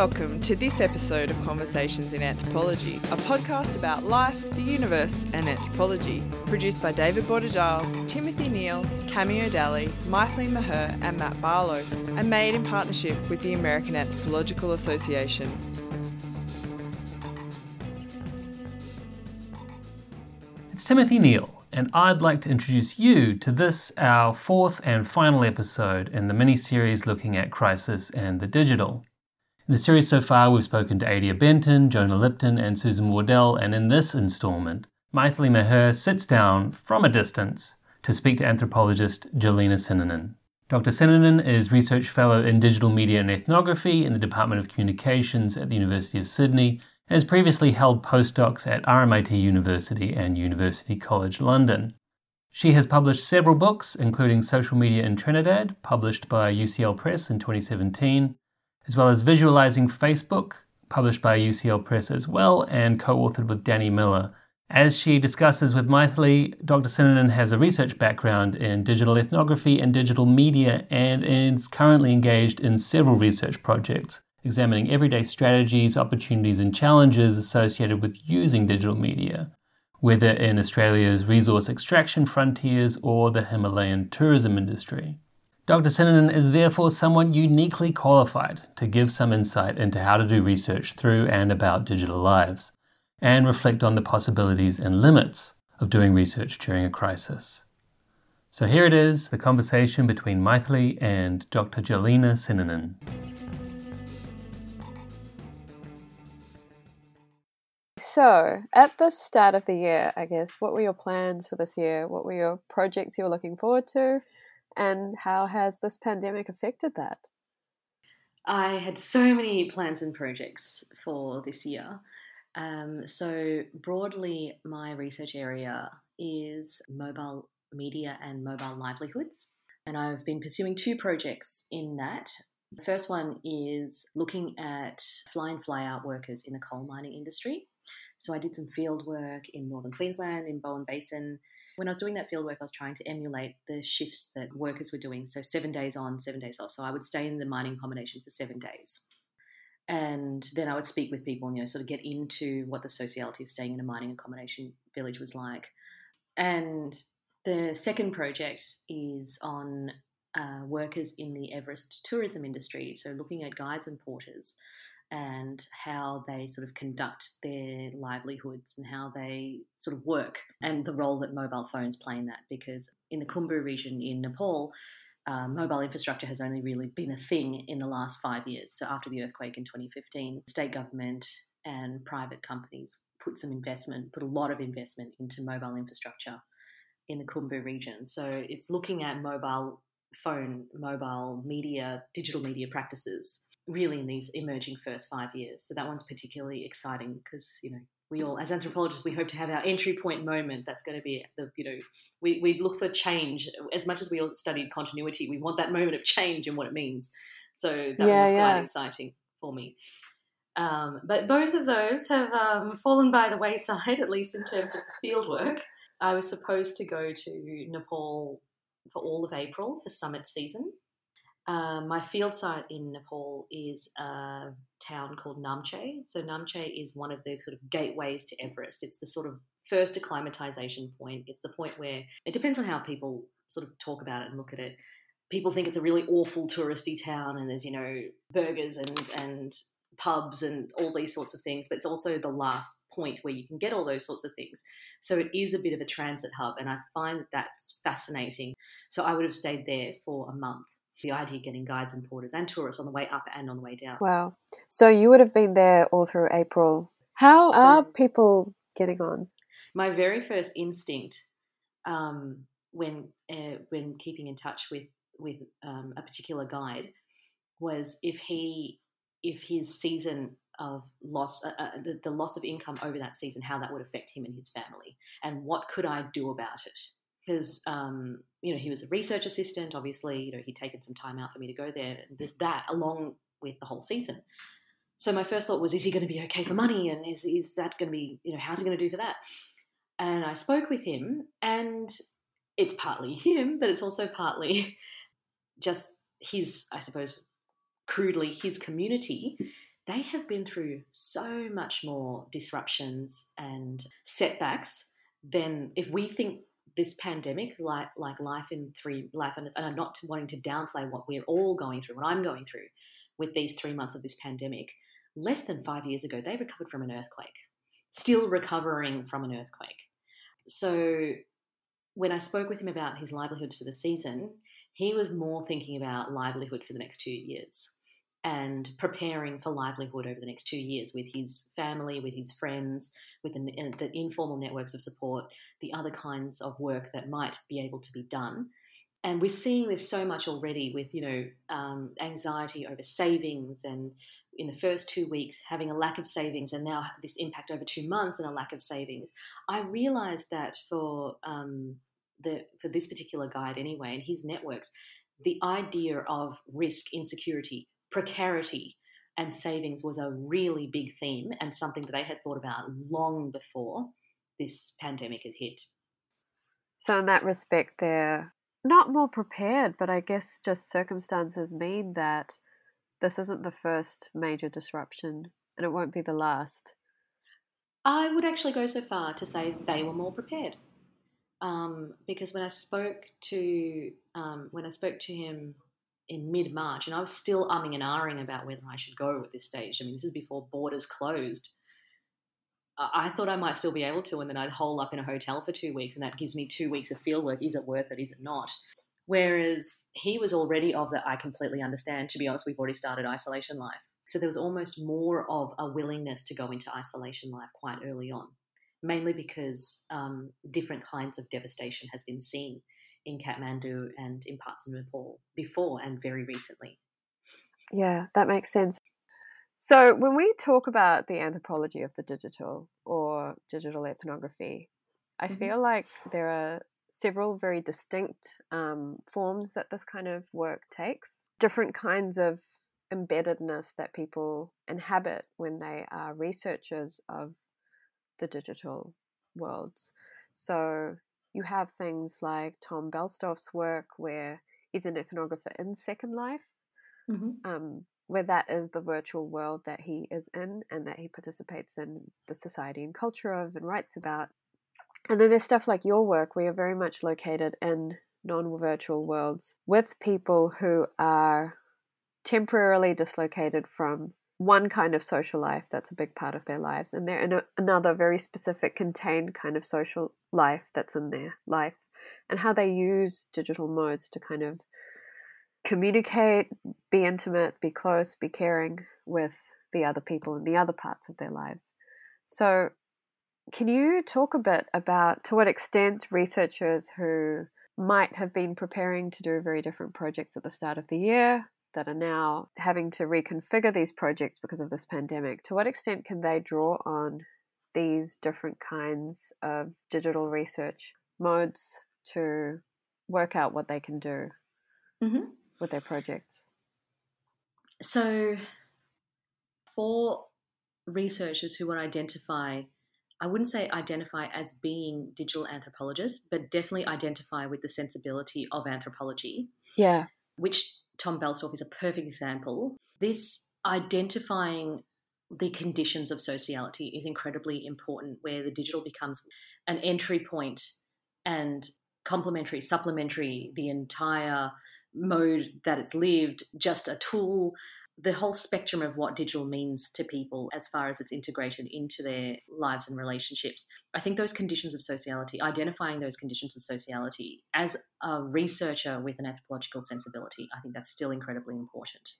welcome to this episode of Conversations in Anthropology, a podcast about life, the universe, and anthropology. Produced by David Boarder Giles, Timothy Neale, Cameo Dalley, Mythily Meher, and Matt Barlow, and made in partnership with the American Anthropological Association. It's Timothy Neale, and I'd like to introduce you to this, our fourth and final episode in the mini series looking at crisis and the digital. In the series so far, we've spoken to Adia Benton, Jonah Lipton, and Susan Wardell, and in this installment, Mythily Meher sits down from a distance to speak to anthropologist Jolynna Sinanan. Dr. Sinanan is Research Fellow in Digital Media and Ethnography in the Department of Communications at the University of Sydney and has previously held postdocs at RMIT University and University College London. She has published several books, including Social Media in Trinidad, published by UCL Press in 2017, as well as Visualizing Facebook, published by UCL Press as well, and co authored with Danny Miller. As she discusses with Mythily, Dr. Sinanan has a research background in digital ethnography and digital media and is currently engaged in several research projects examining everyday strategies, opportunities, and challenges associated with using digital media, whether in Australia's resource extraction frontiers or the Himalayan tourism industry. Dr. Sinanan is therefore somewhat uniquely qualified to give some insight into how to do research through and about digital lives, and reflect on the possibilities and limits of doing research during a crisis. So here it is, the conversation between Mythily and Dr. Jolynna Sinanan. So, at the start of the year, I guess, what were your plans for this year? What were your projects you were looking forward to? And how has this pandemic affected that? I had so many plans and projects for this year. Um, so, broadly, my research area is mobile media and mobile livelihoods. And I've been pursuing two projects in that. The first one is looking at fly in, fly out workers in the coal mining industry. So, I did some field work in northern Queensland, in Bowen Basin, when I was doing that fieldwork, I was trying to emulate the shifts that workers were doing. So seven days on, seven days off. So I would stay in the mining accommodation for seven days. And then I would speak with people and, you know, sort of get into what the sociality of staying in a mining accommodation village was like. And the second project is on uh, workers in the Everest tourism industry. So looking at guides and porters and how they sort of conduct their livelihoods and how they sort of work and the role that mobile phones play in that. Because in the Khumbu region in Nepal, uh, mobile infrastructure has only really been a thing in the last five years. So after the earthquake in 2015, state government and private companies put some investment, put a lot of investment into mobile infrastructure in the Khumbu region. So it's looking at mobile phone, mobile media, digital media practices really in these emerging first five years. So that one's particularly exciting because, you know, we all, as anthropologists, we hope to have our entry point moment. That's going to be the, you know, we, we look for change. As much as we all studied continuity, we want that moment of change and what it means. So that yeah, was yeah. quite exciting for me. Um, but both of those have um, fallen by the wayside, at least in terms of the field work. I was supposed to go to Nepal for all of April for summit season, uh, my field site in Nepal is a town called Namche. So Namche is one of the sort of gateways to Everest. It's the sort of first acclimatization point. It's the point where it depends on how people sort of talk about it and look at it. People think it's a really awful touristy town, and there's you know burgers and and pubs and all these sorts of things. But it's also the last point where you can get all those sorts of things. So it is a bit of a transit hub, and I find that that's fascinating. So I would have stayed there for a month the idea of getting guides and porters and tourists on the way up and on the way down. Wow. So you would have been there all through April. How so, are people getting on? My very first instinct um, when uh, when keeping in touch with with um, a particular guide was if he if his season of loss uh, uh, the, the loss of income over that season how that would affect him and his family and what could i do about it because um, you know he was a research assistant. Obviously, you know he'd taken some time out for me to go there. And there's that along with the whole season. So my first thought was, is he going to be okay for money? And is is that going to be you know how's he going to do for that? And I spoke with him, and it's partly him, but it's also partly just his, I suppose, crudely his community they have been through so much more disruptions and setbacks than if we think this pandemic, like like life in three life, and, and I'm not wanting to downplay what we're all going through, what I'm going through with these three months of this pandemic. Less than five years ago, they recovered from an earthquake, still recovering from an earthquake. So when I spoke with him about his livelihoods for the season, he was more thinking about livelihood for the next two years and preparing for livelihood over the next two years with his family, with his friends, with the, the, informal networks of support, the other kinds of work that might be able to be done. And we're seeing this so much already with, you know, um, anxiety over savings and in the first two weeks having a lack of savings and now this impact over two months and a lack of savings. I realized that for um, the for this particular guide anyway and his networks, the idea of risk, insecurity, precarity, and savings was a really big theme and something that they had thought about long before this pandemic had hit. So, in that respect, they're not more prepared, but I guess just circumstances mean that this isn't the first major disruption and it won't be the last. I would actually go so far to say they were more prepared. Um, because when I spoke to um, when I spoke to him in mid March, and I was still umming and ahhing about whether I should go at this stage. I mean, this is before borders closed. I thought I might still be able to, and then I'd hole up in a hotel for two weeks, and that gives me two weeks of field work. Is it worth it? Is it not? Whereas he was already of that, I completely understand. To be honest, we've already started isolation life. So there was almost more of a willingness to go into isolation life quite early on, mainly because um, different kinds of devastation has been seen in Kathmandu and in parts of Nepal before and very recently. Yeah, that makes sense. So, when we talk about the anthropology of the digital or digital ethnography, I mm-hmm. feel like there are several very distinct um, forms that this kind of work takes, different kinds of embeddedness that people inhabit when they are researchers of the digital worlds. So, you have things like Tom Boellstorff's work, where he's an ethnographer in Second Life, mm-hmm. um, where that is the virtual world that he is in and that he participates in the society and culture of and writes about. And then there's stuff like your work, where you're very much located in non virtual worlds with people who are temporarily dislocated from one kind of social life that's a big part of their lives, and they're in a, another very specific, contained kind of social life that's in their life, and how they use digital modes to kind of communicate, be intimate, be close, be caring with the other people in the other parts of their lives. So, can you talk a bit about to what extent researchers who might have been preparing to do very different projects at the start of the year that are now having to reconfigure these projects because of this pandemic, to what extent can they draw on these different kinds of digital research modes to work out what they can do mm-hmm. with their projects? So, for researchers who would identify, I wouldn't say identify as being digital anthropologists, but definitely identify with the sensibility of anthropology. Yeah. Which Tom Boellstorff is a perfect example. This identifying the conditions of sociality is incredibly important, where the digital becomes an entry point and complementary, supplementary, the entire mode that it's lived, just a tool the whole spectrum of what digital means to people as far as it's integrated into their lives and relationships. I think those conditions of sociality, identifying those conditions of sociality as a researcher with an anthropological sensibility, I think that's still incredibly important.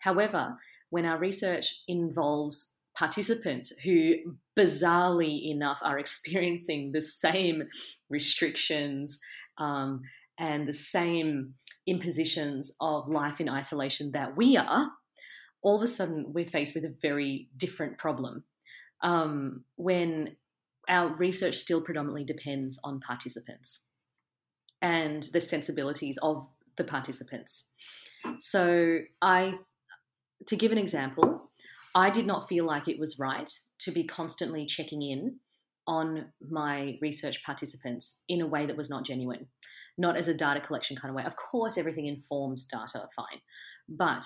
However, when our research involves participants who, bizarrely enough, are experiencing the same restrictions um, and the same impositions of life in isolation that we are, all of a sudden we're faced with a very different problem um, when our research still predominantly depends on participants and the sensibilities of the participants. So, I, to give an example, I did not feel like it was right to be constantly checking in on my research participants in a way that was not genuine, not as a data collection kind of way. Of course, everything informs data, fine, but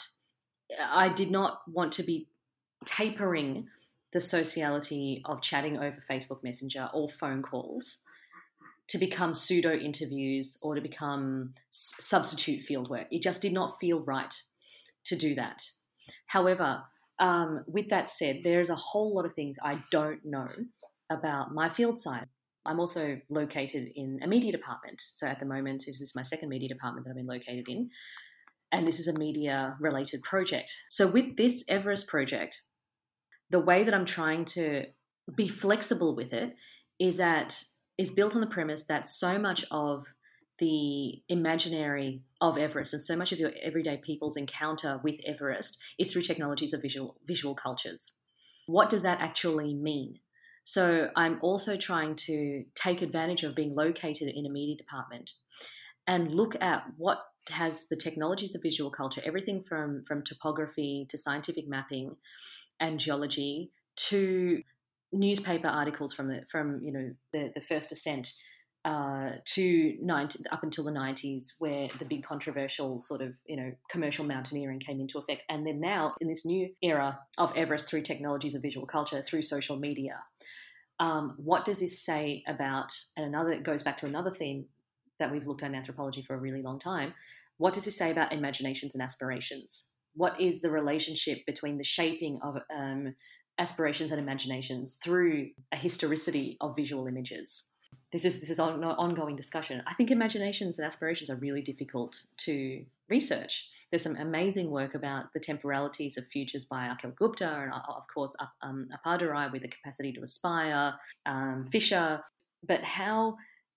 I did not want to be tapering the sociality of chatting over Facebook Messenger or phone calls to become pseudo interviews or to become substitute fieldwork. It just did not feel right to do that. However, um, with that said, there's a whole lot of things I don't know about my field side. I'm also located in a media department. So at the moment, this is my second media department that I've been located in. And this is a media related project. So with this Everest project, the way that I'm trying to be flexible with it is that is built on the premise that so much of the imaginary of Everest and so much of your everyday people's encounter with Everest is through technologies of visual visual cultures. What does that actually mean? So I'm also trying to take advantage of being located in a media department and look at what has the technologies of visual culture, everything from from topography to scientific mapping and geology to newspaper articles from the from you know the the first ascent uh, to 90, up until the 90s, where the big controversial sort of you know commercial mountaineering came into effect, and then now in this new era of Everest through technologies of visual culture through social media. Um, what does this say about? And another it goes back to another theme that we've looked at in anthropology for a really long time. What does this say about imaginations and aspirations? What is the relationship between the shaping of um, aspirations and imaginations through a historicity of visual images? this is this is an ongoing discussion. I think imaginations and aspirations are really difficult to research. There's some amazing work about the temporalities of futures by Akhil Gupta and, uh, of course, um, Appadurai with the capacity to aspire, um, Fisher. But how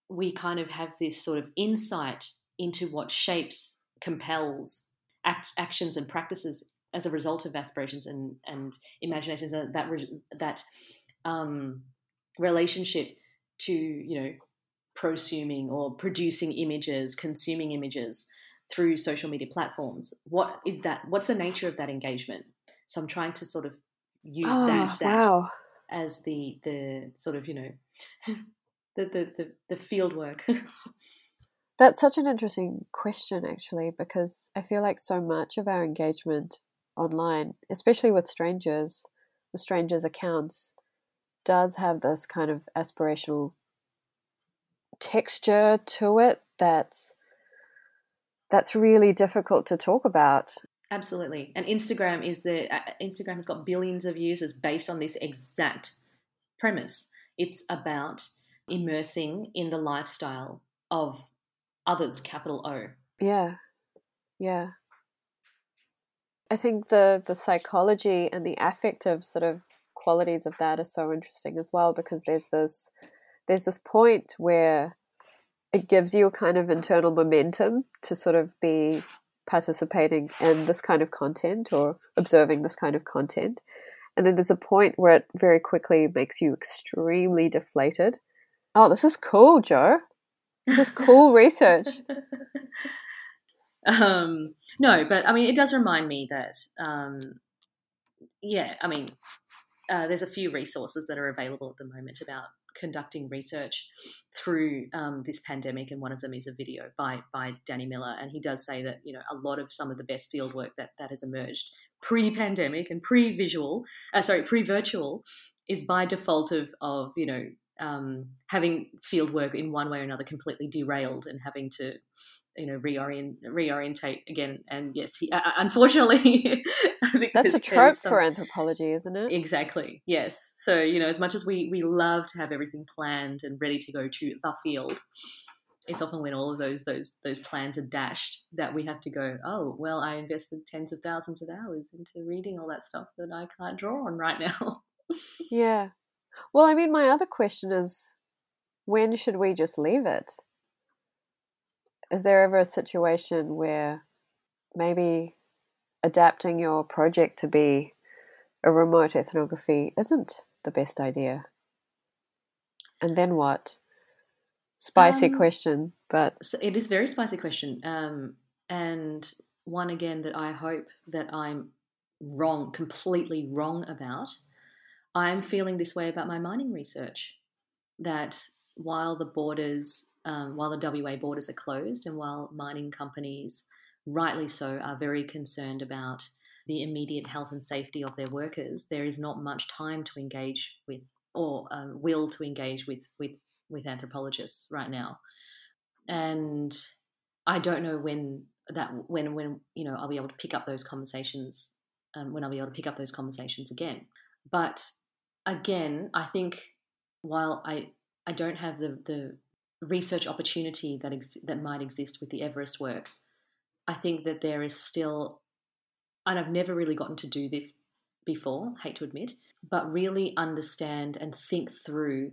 we kind of have this sort of insight into what shapes, compels act, actions and practices as a result of aspirations and, and imaginations, that that, that um, relationship to you know prosuming or producing images, consuming images through social media platforms. What is that? What's the nature of that engagement? So I'm trying to sort of use oh, that, that wow. as the the sort of you know the the the, the field work. That's such an interesting question, actually, because I feel like so much of our engagement online, especially with strangers, with strangers' accounts, does have this kind of aspirational texture to it that's that's really difficult to talk about. Absolutely. And instagram is the uh, instagram has got billions of users based on this exact premise. It's about immersing in the lifestyle of others capital o yeah yeah i think the the psychology and the affective sort of qualities of that are so interesting as well because there's this there's this point where it gives you a kind of internal momentum to sort of be participating in this kind of content or observing this kind of content. And then there's a point where it very quickly makes you extremely deflated. Oh, this is cool, Joe. This is cool research. Um, no, but I mean, it does remind me that, um, yeah, I mean, uh, there's a few resources that are available at the moment about conducting research through um, this pandemic, and one of them is a video by by Danny Miller, and he does say that you know a lot of some of the best fieldwork that that has emerged pre-pandemic and pre-visual, uh, sorry, pre-virtual, is by default of of you know um, having fieldwork in one way or another completely derailed and having to you know reorient reorientate again. And yes he, uh, unfortunately that's a trope some, for anthropology isn't it? Exactly yes. So you know as much as we we love to have everything planned and ready to go to the field it's often when all of those those those plans are dashed that we have to go oh well i invested tens of thousands of hours into reading all that stuff that i can't draw on right now. Yeah well i mean my other question is when should we just leave it is there ever a situation where maybe adapting your project to be a remote ethnography isn't the best idea? And then what? Spicy um, question, but so it is very spicy question, um, and one again that I hope that I'm wrong, completely wrong about. I'm feeling this way about my mining research. That while the borders, um, while the WA borders are closed, and while mining companies, rightly so, are very concerned about the immediate health and safety of their workers, there is not much time to engage with or um, will to engage with with with anthropologists right now, and I don't know when that when when you know I'll be able to pick up those conversations um, when I'll be able to pick up those conversations again. But again, I think while I I don't have the the research opportunity that ex- that might exist with the Everest work, I think that there is still, and I've never really gotten to do this before. Hate to admit, but really understand and think through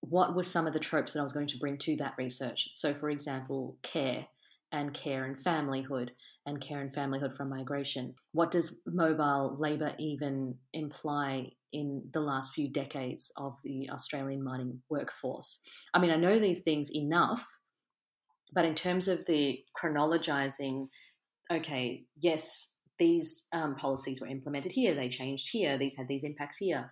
what were some of the tropes that I was going to bring to that research. So, for example, care and care and familyhood and care and familyhood from migration. What does mobile labour even imply in the last few decades of the Australian mining workforce? I mean, I know these things enough, but in terms of the chronologising, okay, yes, these um, policies were implemented here, they changed here, these had these impacts here.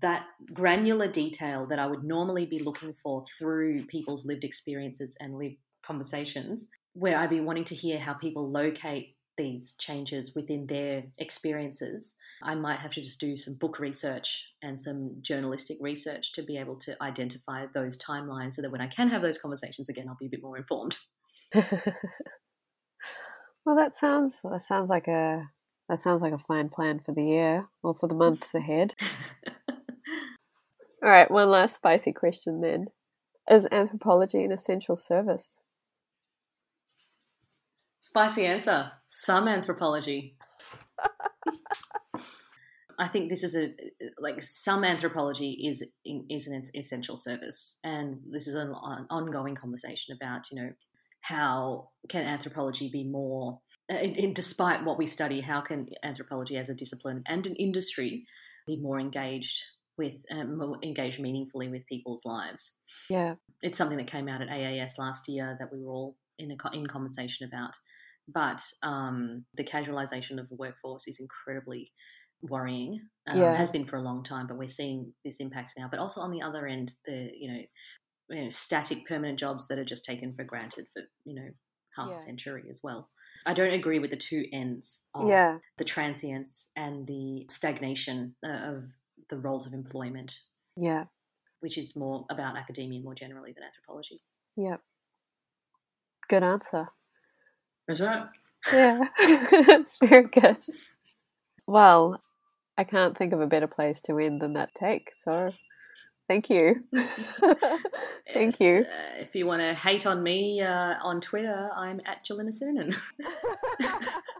That granular detail that I would normally be looking for through people's lived experiences and lived conversations where I'd be wanting to hear how people locate these changes within their experiences, I might have to just do some book research and some journalistic research to be able to identify those timelines so that when I can have those conversations again, I'll be a bit more informed. well, that sounds that sounds like a that sounds like a fine plan for the year or for the months ahead. All right, one last spicy question then. Is anthropology an essential service? Spicy answer. Some anthropology. I think this is a like some anthropology is is an essential service, and this is an, an ongoing conversation about you know how can anthropology be more, uh, in, in, despite what we study, how can anthropology as a discipline and an industry be more engaged with um, more engaged meaningfully with people's lives? Yeah, it's something that came out at AAS last year that we were all in a, in conversation about. But um, the casualization of the workforce is incredibly worrying. Um, yeah. Has been for a long time, but we're seeing this impact now. But also on the other end, the you know, you know static permanent jobs that are just taken for granted for you know half yeah. a century as well. I don't agree with the two ends of yeah. the transience and the stagnation uh, of the roles of employment. Yeah. Which is more about academia more generally than anthropology. Yep. Good answer. Is that? Yeah, it's very good. Well, I can't think of a better place to end than that take. So, thank you. thank yes, you. Uh, if you want to hate on me uh, on Twitter, I'm at Jolynna Sinanan.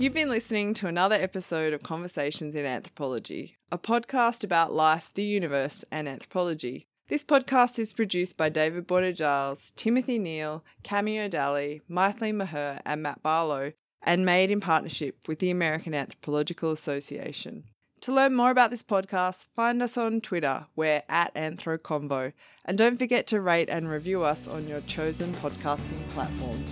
You've been listening to another episode of Conversations in Anthropology, a podcast about life, the universe, and anthropology. This podcast is produced by David Boarder Giles, Timothy Neale, Cameo Dalley, Mythily Meher, and Matt Barlow, and made in partnership with the American Anthropological Association. To learn more about this podcast, find us on Twitter. We're at AnthroConvo. And don't forget to rate and review us on your chosen podcasting platform.